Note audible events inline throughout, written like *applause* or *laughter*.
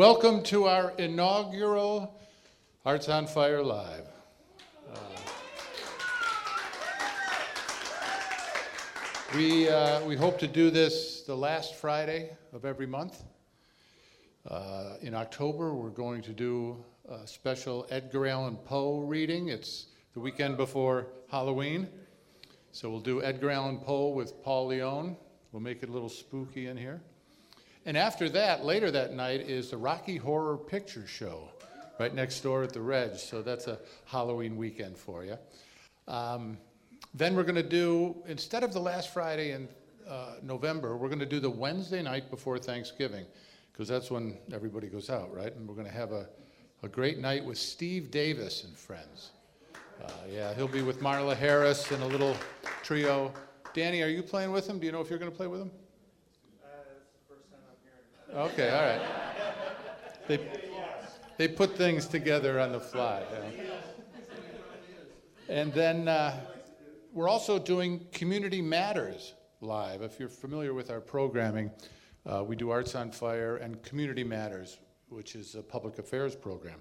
Welcome to our inaugural Arts on Fire Live. Uh, we, uh, we hope to do this the last Friday of every month. Uh, in October, we're going to do a special Edgar Allan Poe reading. It's the weekend before Halloween. So we'll do Edgar Allan Poe with Paul Leone. We'll make it a little spooky in here. And after that, later that night, is the Rocky Horror Picture Show right next door at the Reg. So that's a Halloween weekend for you. Um, then we're going to do, instead of the last Friday in uh, November, we're going to do the Wednesday night before Thanksgiving, because that's when everybody goes out, right? And we're going to have a, a great night with Steve Davis and friends. Uh, yeah, he'll be with Marla Harris and a little trio. Danny, are you playing with him? Do you know if you're going to play with him? Okay, all right. They, they put things together on the fly. Yeah. And then uh, we're also doing Community Matters live. If you're familiar with our programming, uh, we do Arts on Fire and Community Matters, which is a public affairs program.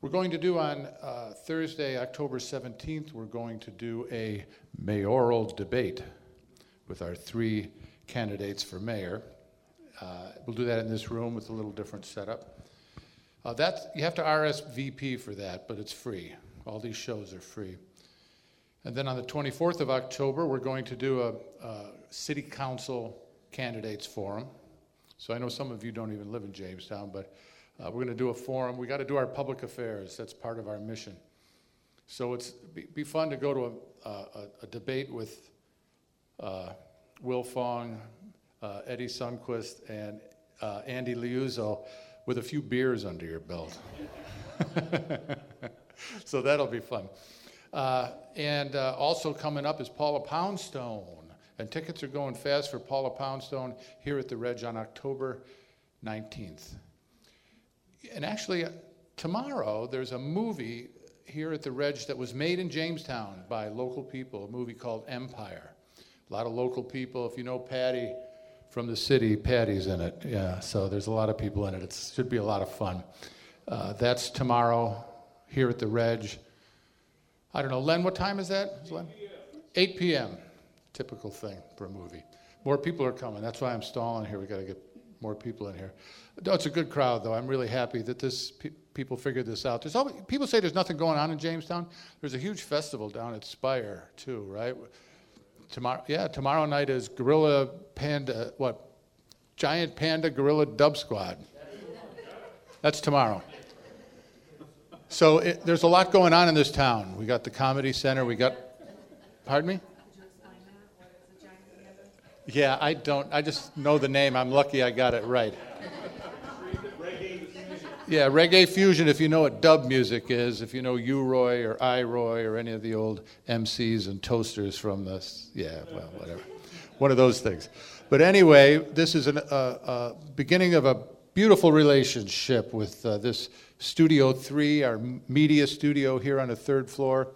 We're going to do on uh, Thursday, October 17th, we're going to do a mayoral debate with our three candidates for mayor. Uh, we'll do that in this room with a little different setup. Uh, that's, you have to RSVP for that, but it's free. All these shows are free. And then on the 24th of October, we're going to do a, a city council candidates forum. So I know some of you don't even live in Jamestown, but uh, we're going to do a forum. We got to do our public affairs. That's part of our mission. So it's be, be fun to go to a, a, a debate with uh, Will Fong, uh, Eddie Sundquist, and uh, Andy Liuzzo with a few beers under your belt. *laughs* so that'll be fun. Uh, and uh, also coming up is Paula Poundstone. And tickets are going fast for Paula Poundstone here at the Reg on October 19th. And actually, uh, tomorrow there's a movie here at the Reg that was made in Jamestown by local people, a movie called Empire. A lot of local people. If you know Patty from the city, Patty's in it. Yeah, so there's a lot of people in it. It should be a lot of fun. Uh, that's tomorrow here at the Reg. I don't know, Len, what time is that? 8 p.m. 8 p.m. Typical thing for a movie. More people are coming. That's why I'm stalling here. We got to get more people in here. No, it's a good crowd, though. I'm really happy that this pe- people figured this out. There's always, people say there's nothing going on in Jamestown. There's a huge festival down at Spire too, right? Tomorrow, yeah, tomorrow night is Gorilla Panda. What? Giant Panda Guerilla Dub Squad. That's tomorrow. So it, there's a lot going on in this town. We got the comedy center. We got. Pardon me. Yeah, I don't. I just know the name. I'm lucky I got it right. Yeah, reggae fusion, if you know what dub music is, if you know U-Roy or I-Roy or any of the old MCs and toasters from this, yeah, well, whatever. One of those things. But anyway, this is a uh, uh, beginning of a beautiful relationship with uh, this Studio 3, our media studio here on the third floor.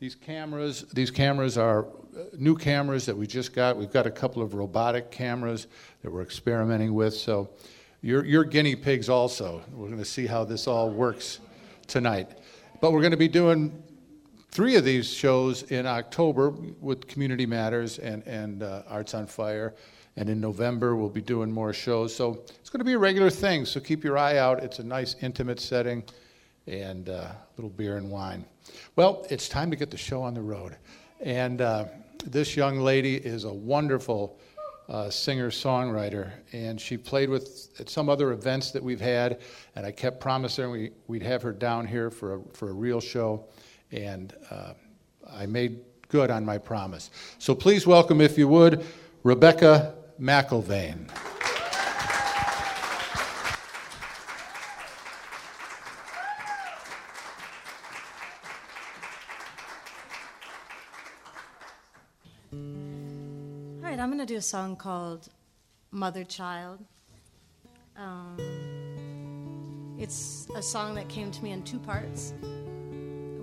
These cameras, these cameras are uh, new cameras that we just got. We've got a couple of robotic cameras that we're experimenting with. So you're, you're guinea pigs also. We're going to see how this all works tonight. But we're going to be doing three of these shows in October with Community Matters and, and uh, Arts on Fire. And in November, we'll be doing more shows. So it's going to be a regular thing. So keep your eye out. It's a nice, intimate setting and uh, a little beer and wine. Well, it's time to get the show on the road. And uh, this young lady is a wonderful uh, singer songwriter, and she played with at some other events that we've had. And I kept promising we, we'd have her down here for a, for a real show, and uh, I made good on my promise. So please welcome, if you would, Rebecca McIlvain. A song called Mother Child. Um, it's a song that came to me in two parts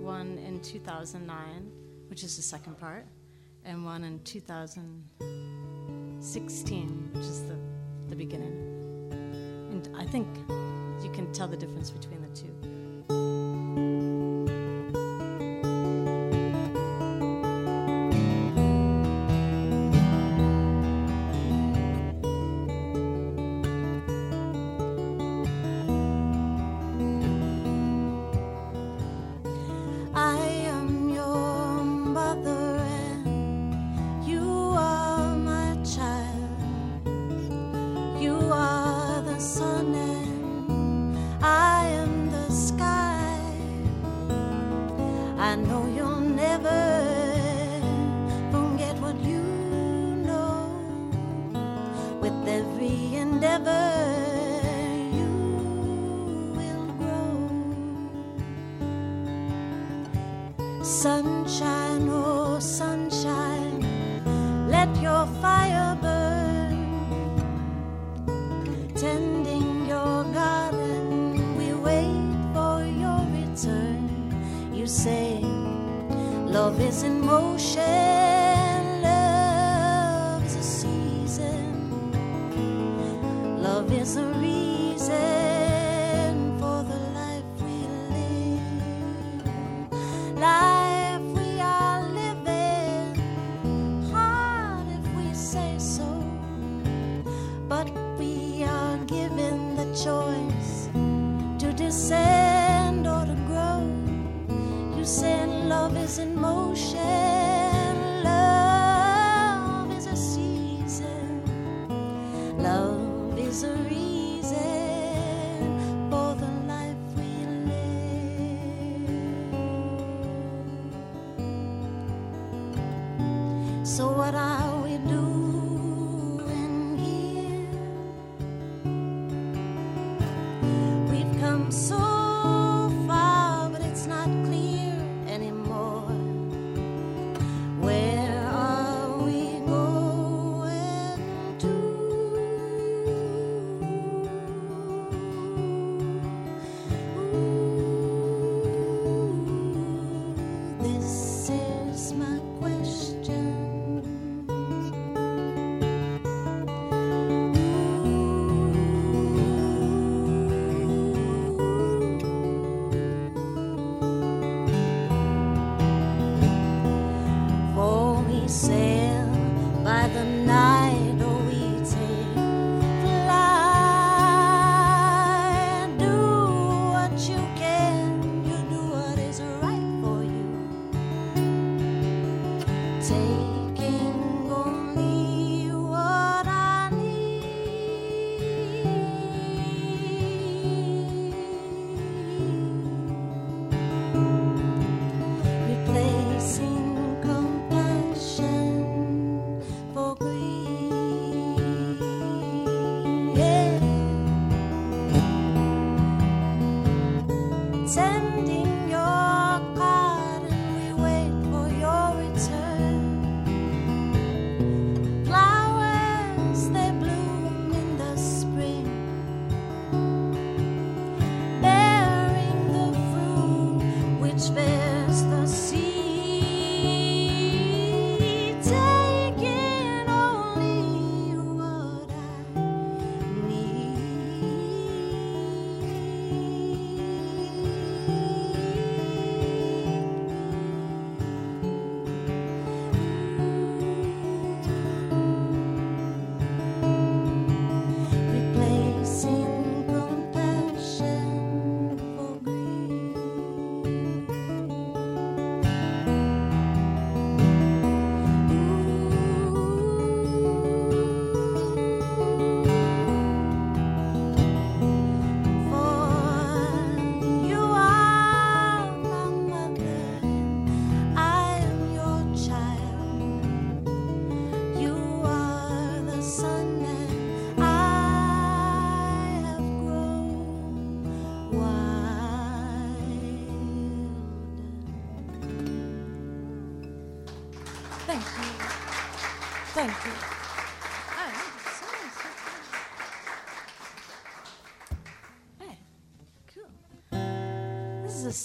one in 2009, which is the second part, and one in 2016, which is the, the beginning. And I think you can tell the difference between the two. So, what are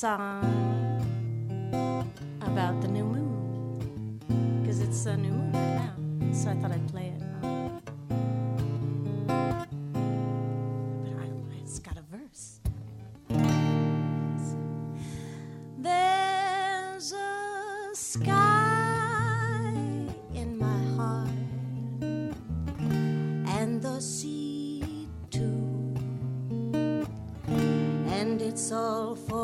song about the new moon because it's a new moon right now. So I thought I'd play it. But I, it's got a verse. There's a sky in my heart and the sea too, and it's all for.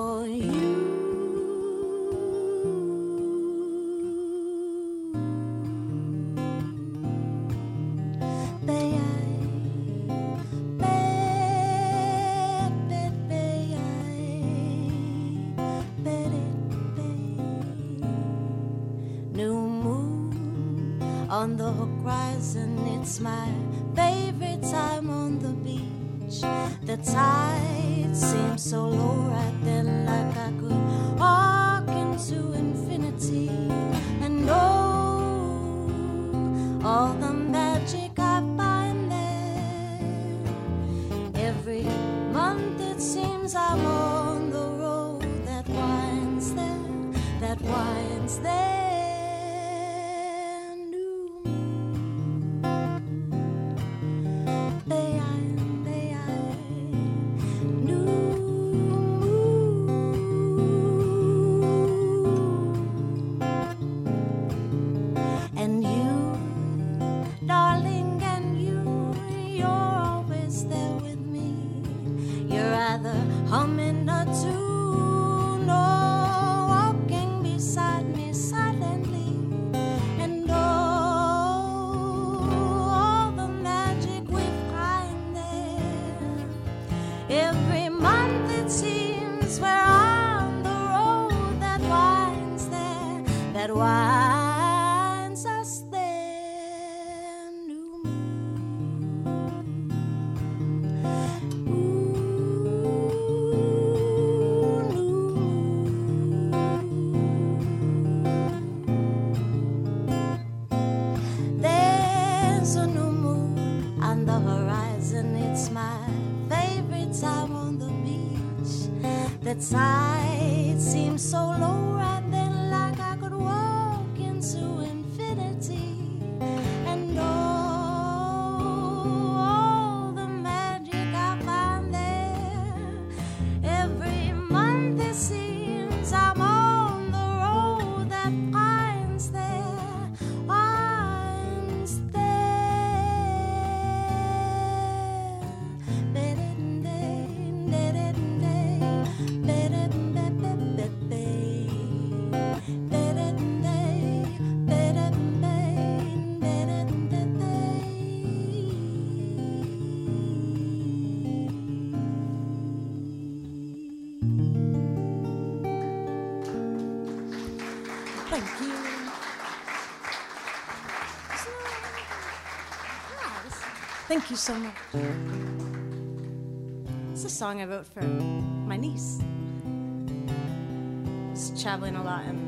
Thank you so much. It's a song I wrote for my niece. She's traveling a lot and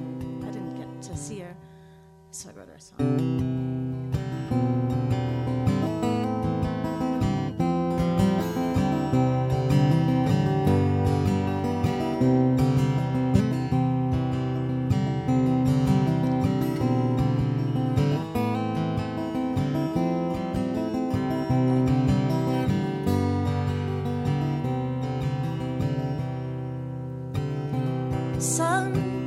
心。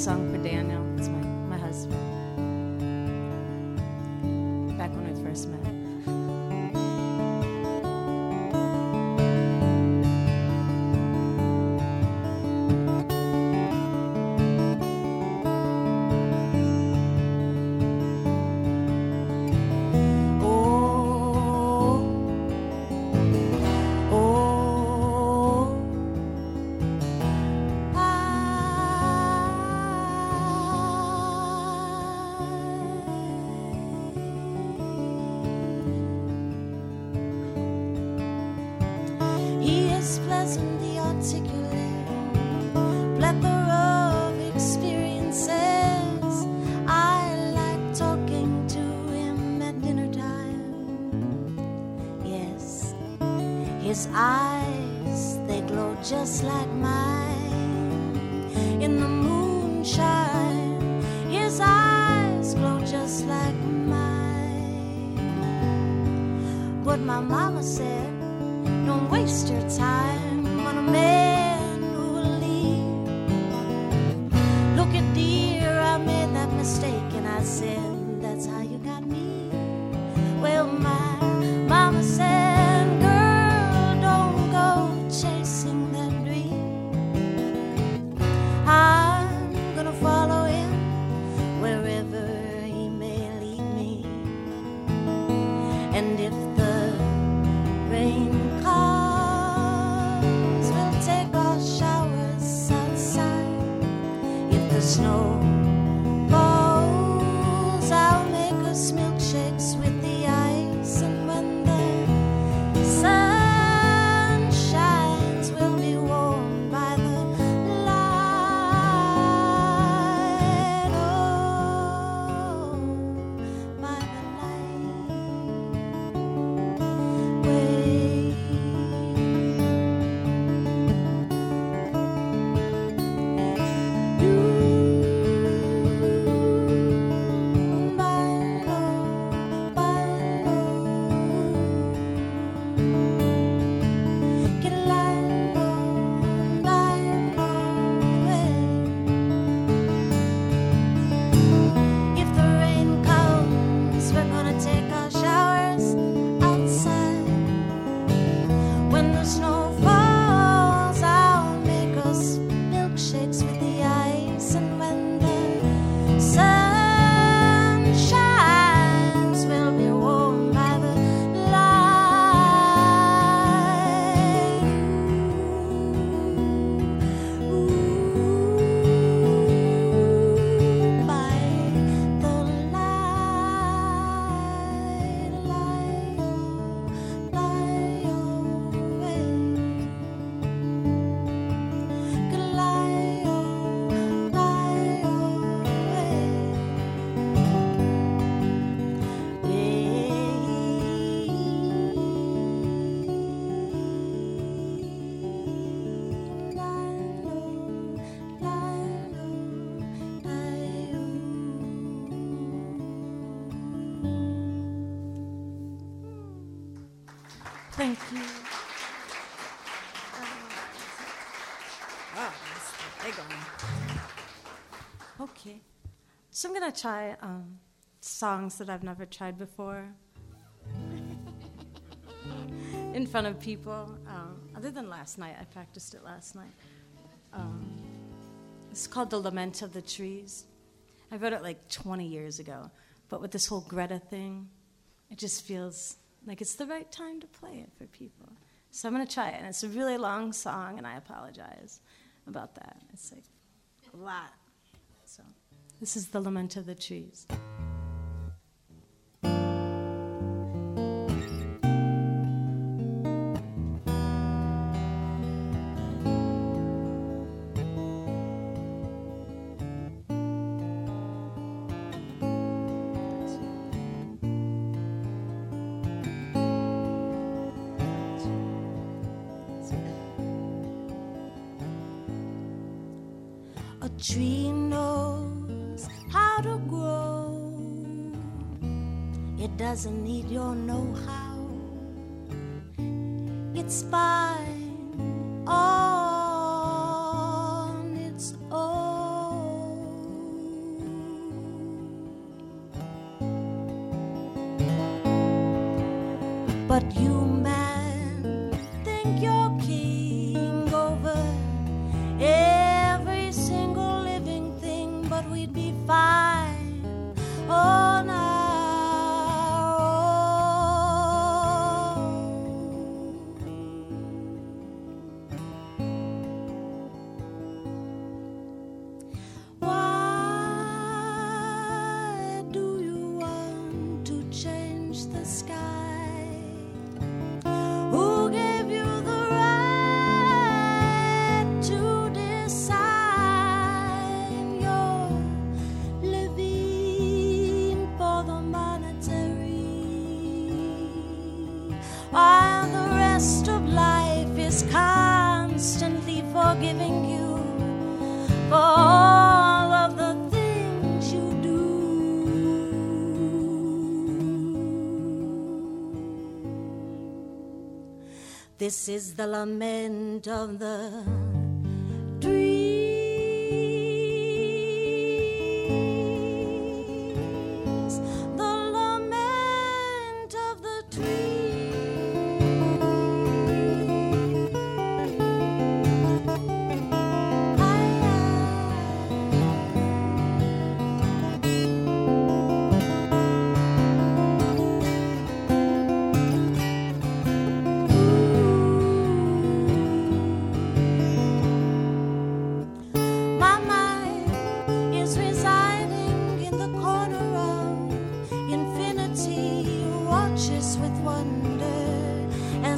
Song for Daniel. Eyes, they glow just like mine in the moonshine. His eyes glow just like mine. But my mama said, snow So I'm going to try um, songs that I've never tried before *laughs* in front of people. Um, other than last night, I practiced it last night. Um, it's called The Lament of the Trees. I wrote it like 20 years ago, but with this whole Greta thing, it just feels like it's the right time to play it for people. So I'm going to try it. And it's a really long song, and I apologize about that. It's like a lot. This is The Lament of the Trees. doesn't need your know how. It's fine on its own. But you, man, think you're. This is the lament of the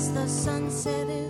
as the sunset is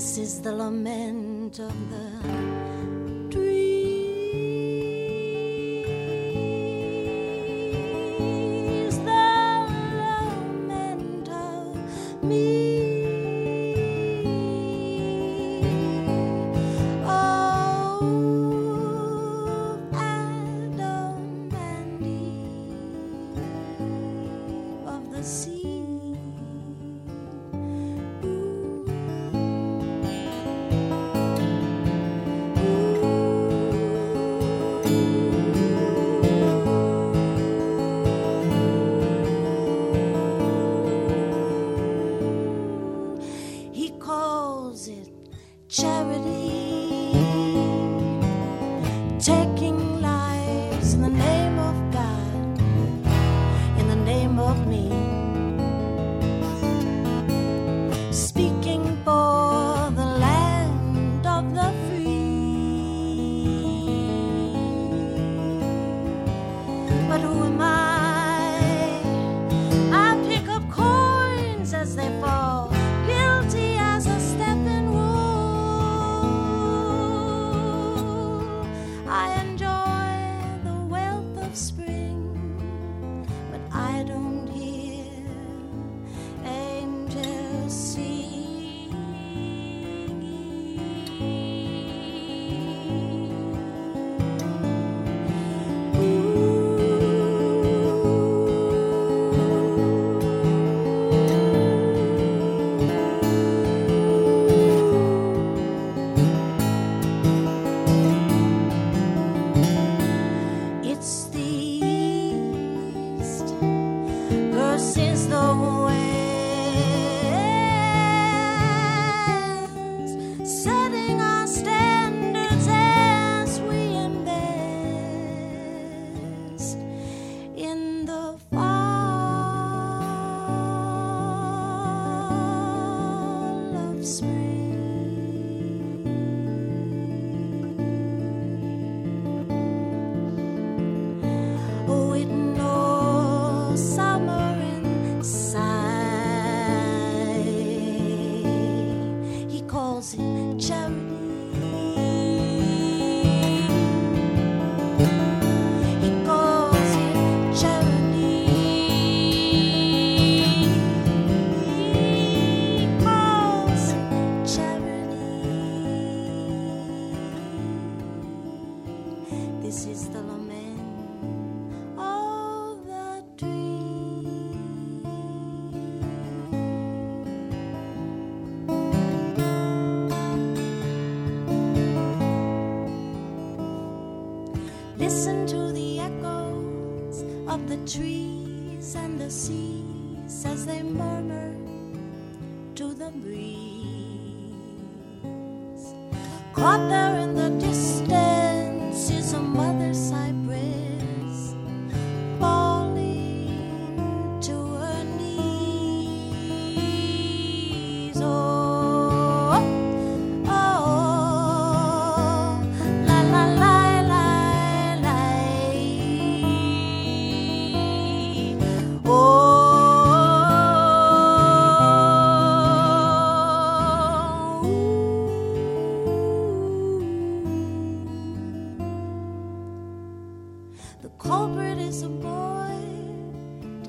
This is the lament of the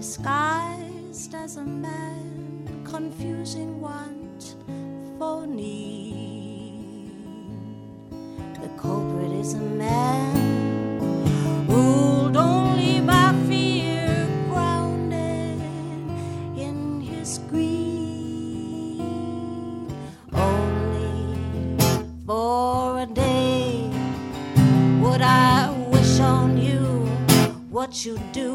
disguised as a man, confusing want for need. The culprit is a man ruled only by fear, grounded in his greed. Only for a day would I wish on you what you do.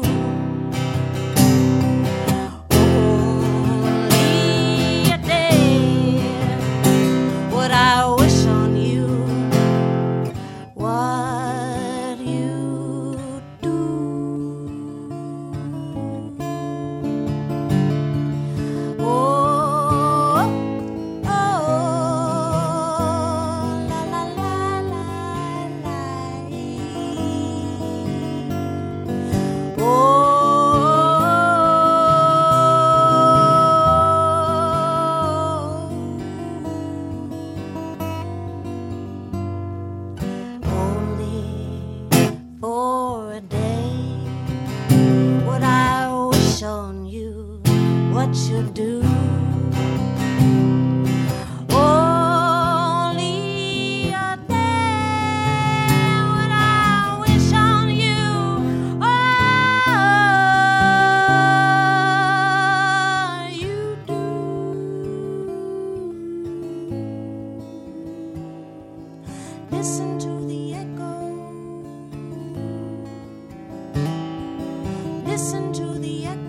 Listen to the echoes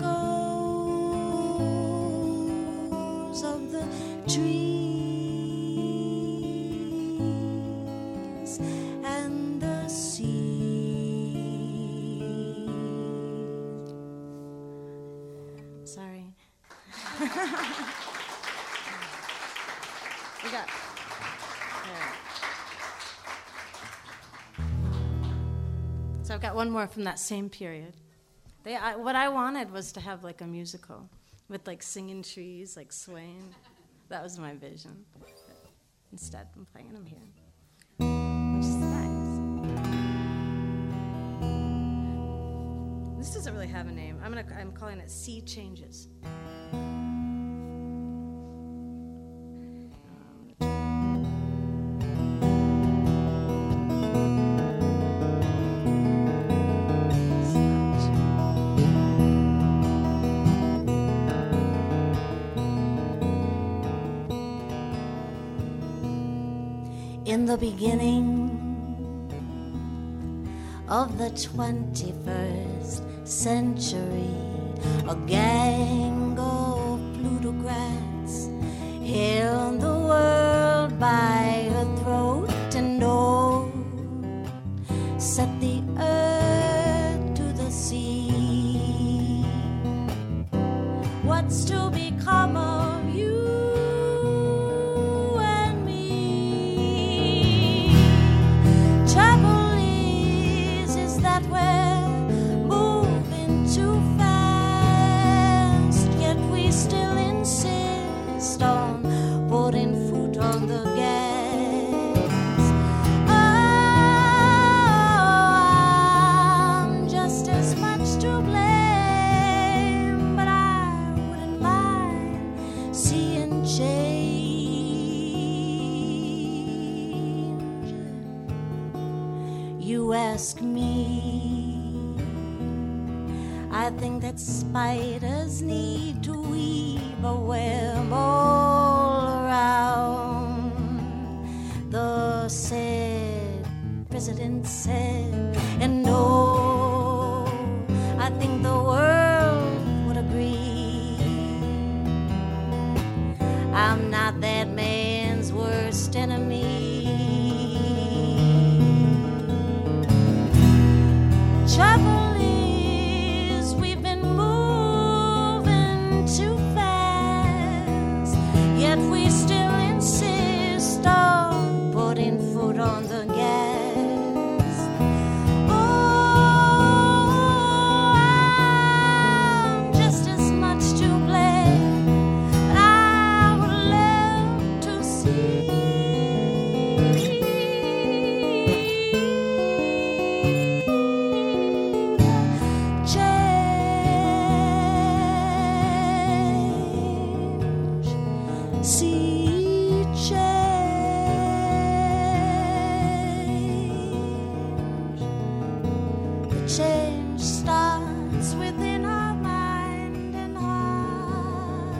of the trees and the sea. Sorry. *laughs* we got. So I've got one more from that same period. They, I, what I wanted was to have like a musical with like singing trees, like swaying. That was my vision. But instead, I'm playing them here, nice. This doesn't really have a name. I'm gonna. I'm calling it Sea Changes. In the beginning of the 21st century, a gang of plutocrats change starts within our mind and hearts.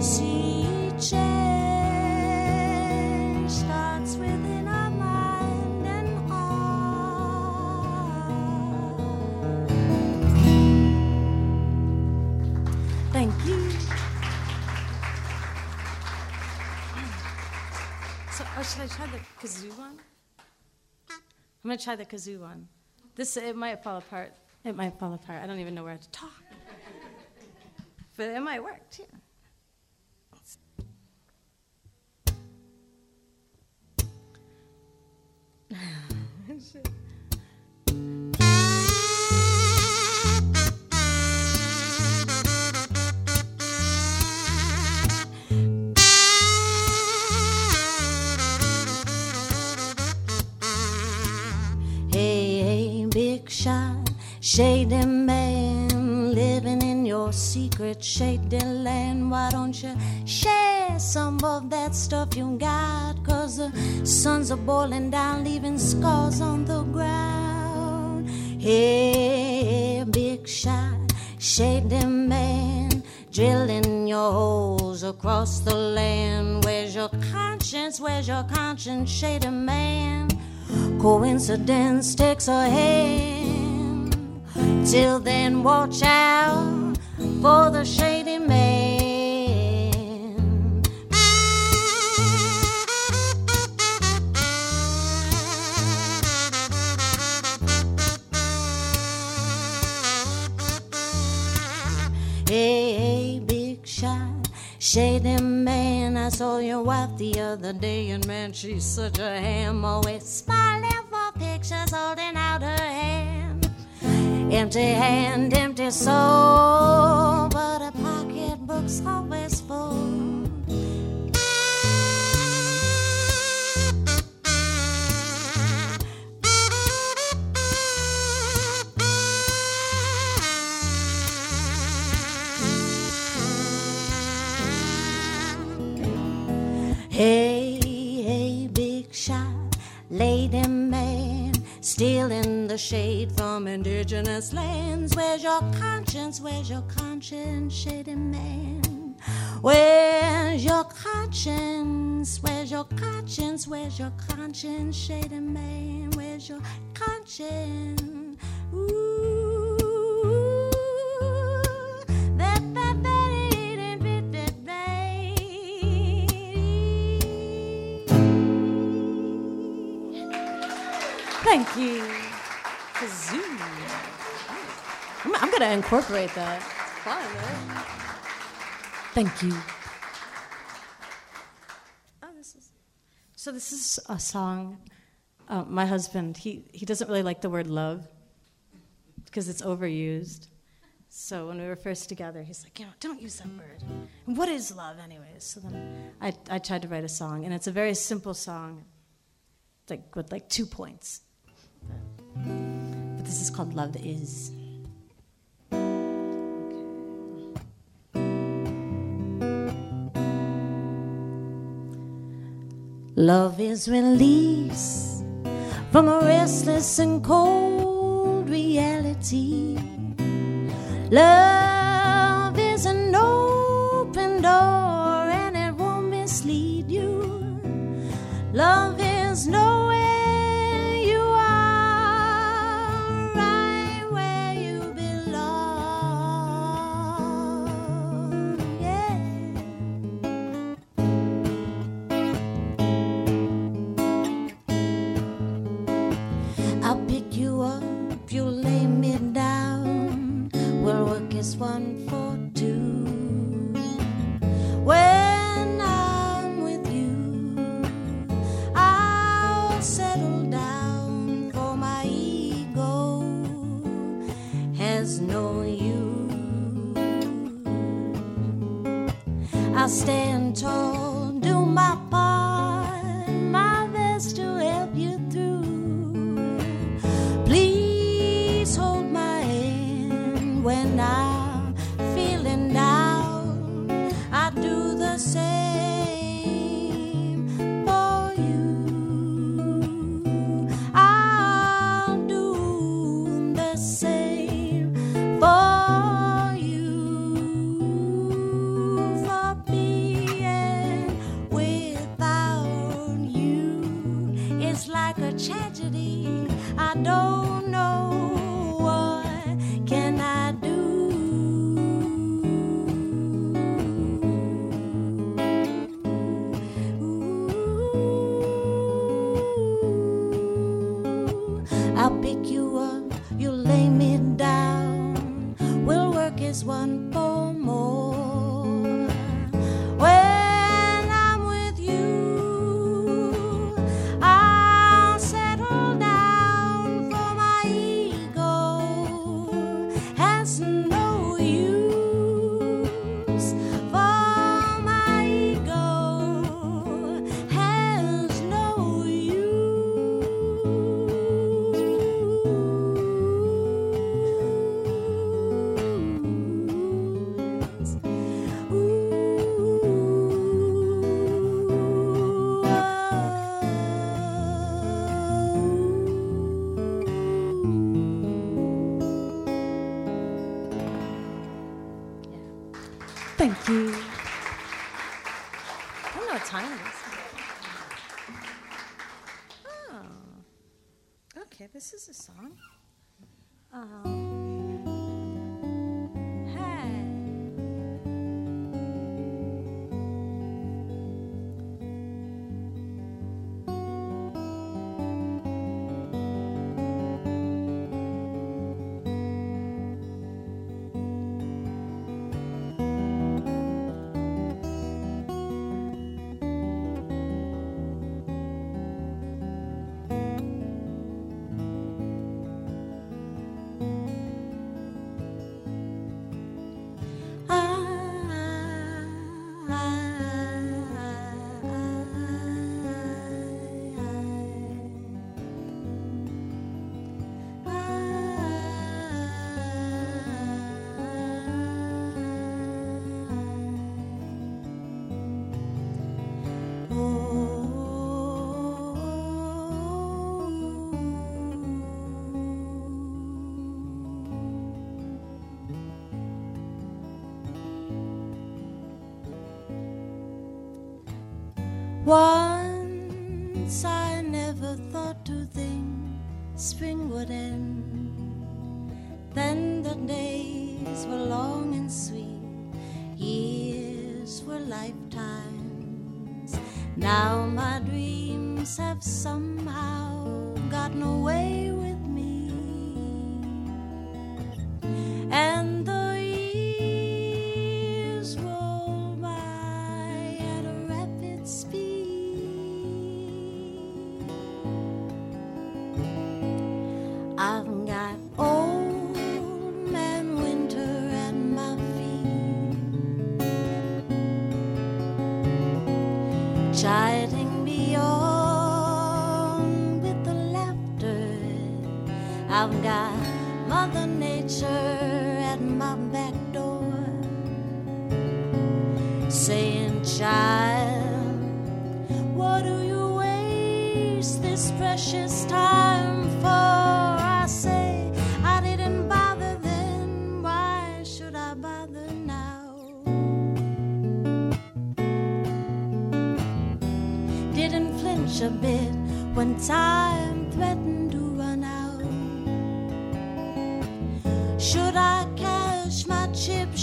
Sea change starts within our mind and heart. Thank you. So, oh, should I try the kazoo one? I'm gonna try the kazoo one. This it might fall apart. It might fall apart. I don't even know where to talk, *laughs* but it might work too. *laughs* Hey, shady man, living in your secret shady land. Why don't you share some of that stuff you got? Cause the suns are boiling down, leaving scars on the ground. Hey, big shot, shady man, drilling your holes across the land. Where's your conscience? Where's your conscience, shady man? Coincidence takes a hand. Till then, watch out for the shady man. Hey, hey, big shot, shady man. I saw your wife the other day, and man, she's such a ham. Always smiling for pictures, holding out her. Empty hand, empty soul, but her pocketbook's always indigenous lands. Where's your conscience? Where's your conscience, shady man? Where's your conscience? Where's your conscience? Where's your conscience, shady man? Where's your conscience? Ooh. That, that, that, Thank you. Kazoo. I'm, to incorporate that. Fun, right? Thank you. Oh, this is, so this is a song. Uh, my husband, he, he doesn't really like the word love because it's overused. So when we were first together, he's like, you know, don't use that word. And what is love, anyways? So then I, I tried to write a song, and it's a very simple song, like with like two points. But this is called Love Is. Love is release from a restless and cold reality. Love is an open door and it won't mislead you. Love Now my dreams have some at my back door saying, Child, what do you waste this precious time for? I say, I didn't bother then, why should I bother now? Didn't flinch a bit when time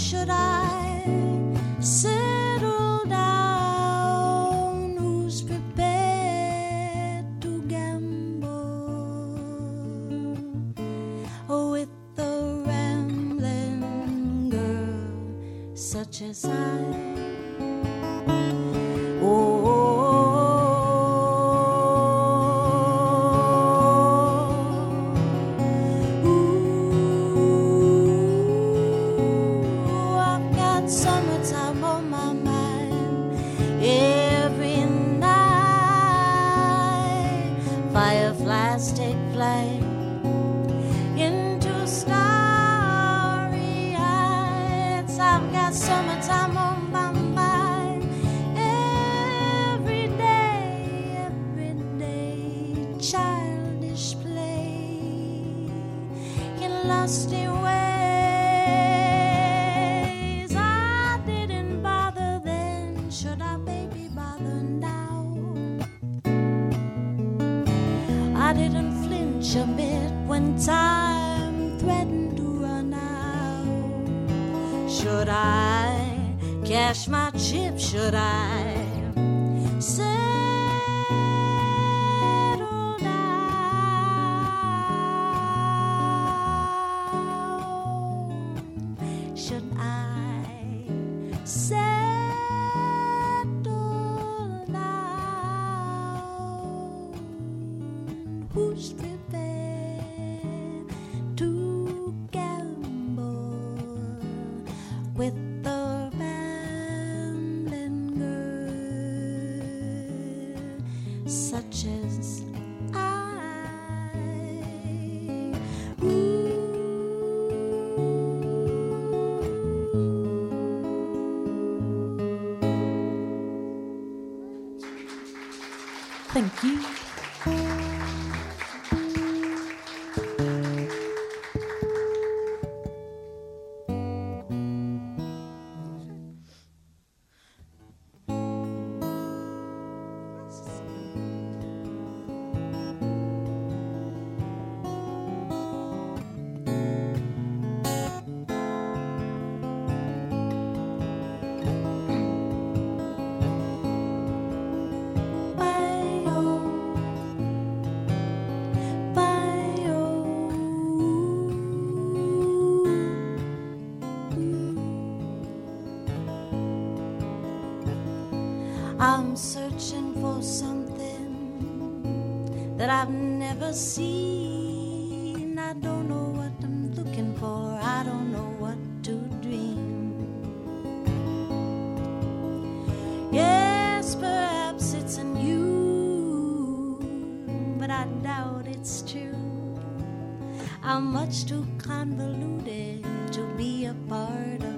should I settle down? Who's prepared to gamble? Oh, with a rambling girl such as I. time threatened to run out. Should I cash my chip? Should I say? seen. I don't know what I'm looking for. I don't know what to dream. Yes, perhaps it's in you, but I doubt it's true. I'm much too convoluted to be a part of.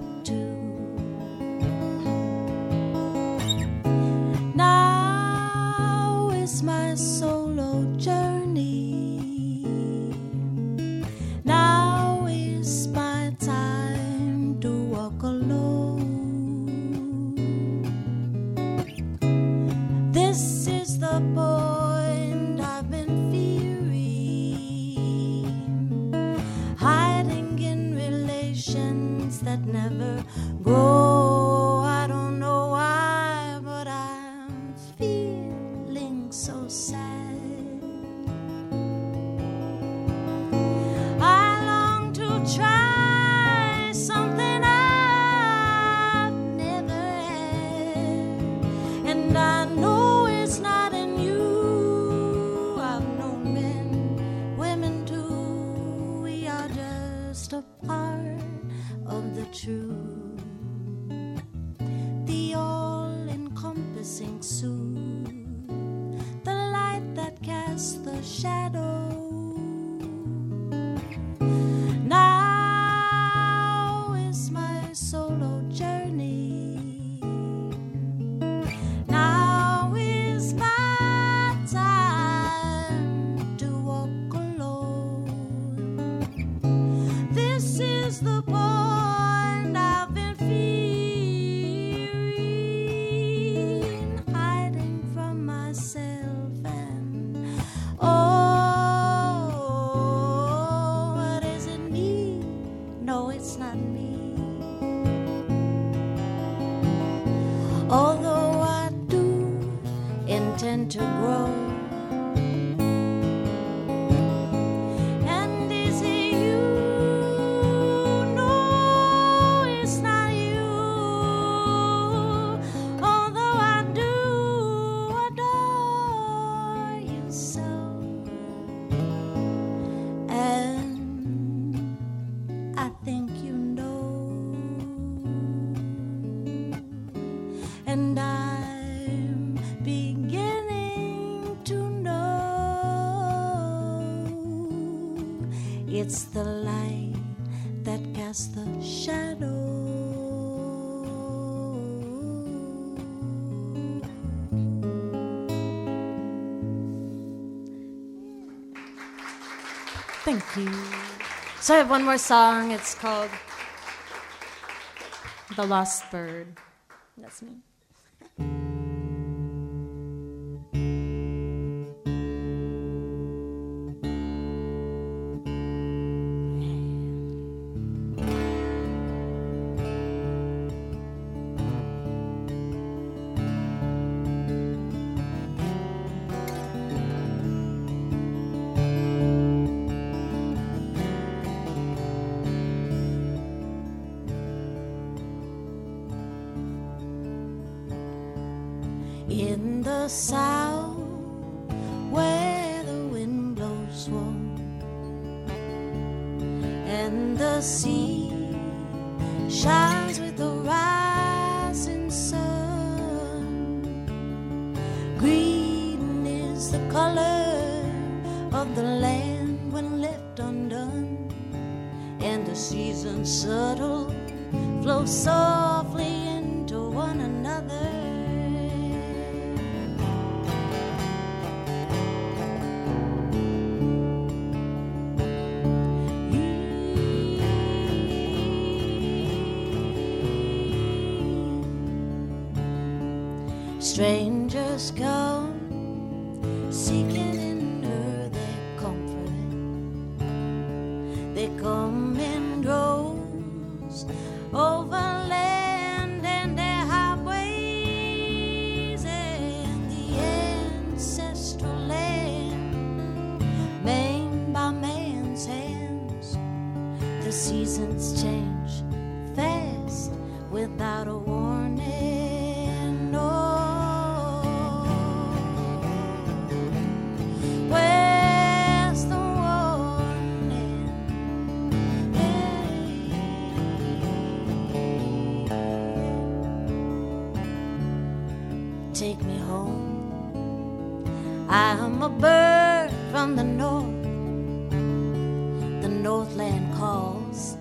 So I have one more song. It's called The Lost Bird. That's me. the sound. sky. Take me home. I am a bird from the north, the Northland calls.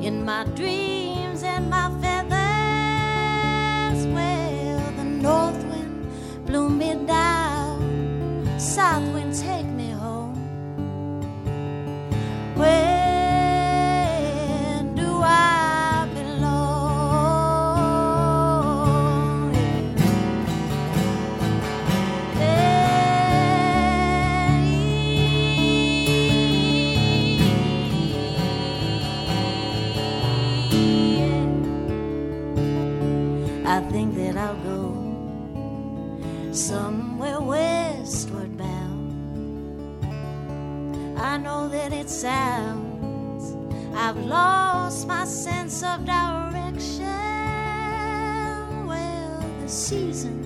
In my dreams and my Well,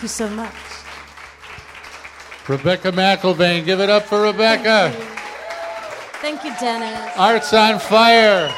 Thank you so much. Rebecca McIlvain, give it up for Rebecca. Thank you, Dennis. Arts on fire.